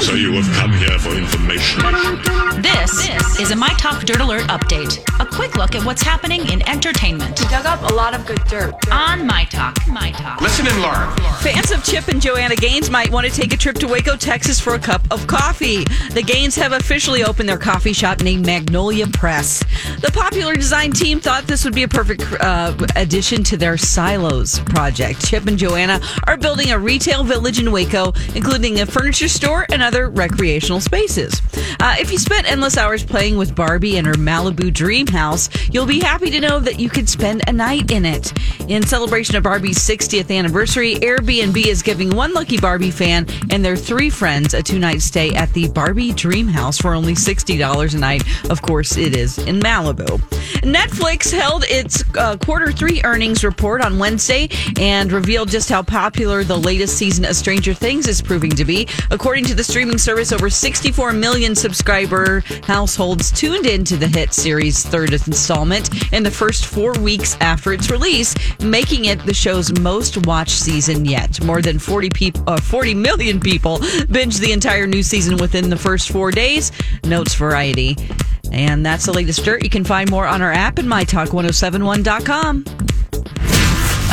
So you have come here for information. This, is a My Talk Dirt Alert update. A quick look at what's happening in entertainment. We dug up a lot of good dirt. On My Talk. My Talk. Listen and learn. Fans of Chip and Joanna Gaines might want to take a trip to Waco, Texas for a cup of coffee. The Gaines have officially opened their coffee shop named Magnolia Press. The popular design team thought this would be a perfect uh, addition to their Silos project. Chip and Joanna are building a retail village in Waco, including a furniture store and other recreational spaces. Uh, if you spent endless hours playing with Barbie and her Malibu dream house, you'll be happy to know that you could spend a night in it. In celebration of Barbie's 60th anniversary, Airbnb is giving one lucky Barbie fan and their three friends a two night stay at the Barbie Dream House for only $60 a night. Of course, it is in Malibu. Netflix held its uh, quarter three earnings report on Wednesday and revealed just how popular the latest season of Stranger Things is proving to be. According to the streaming service, over 64 million subscriber households tuned into the hit series' third installment in the first four weeks after its release, making it the show's most watched season yet. More than 40 people, uh, 40 million people binged the entire new season within the first four days. Notes Variety. And that's the latest dirt. You can find more on our app and mytalk1071.com.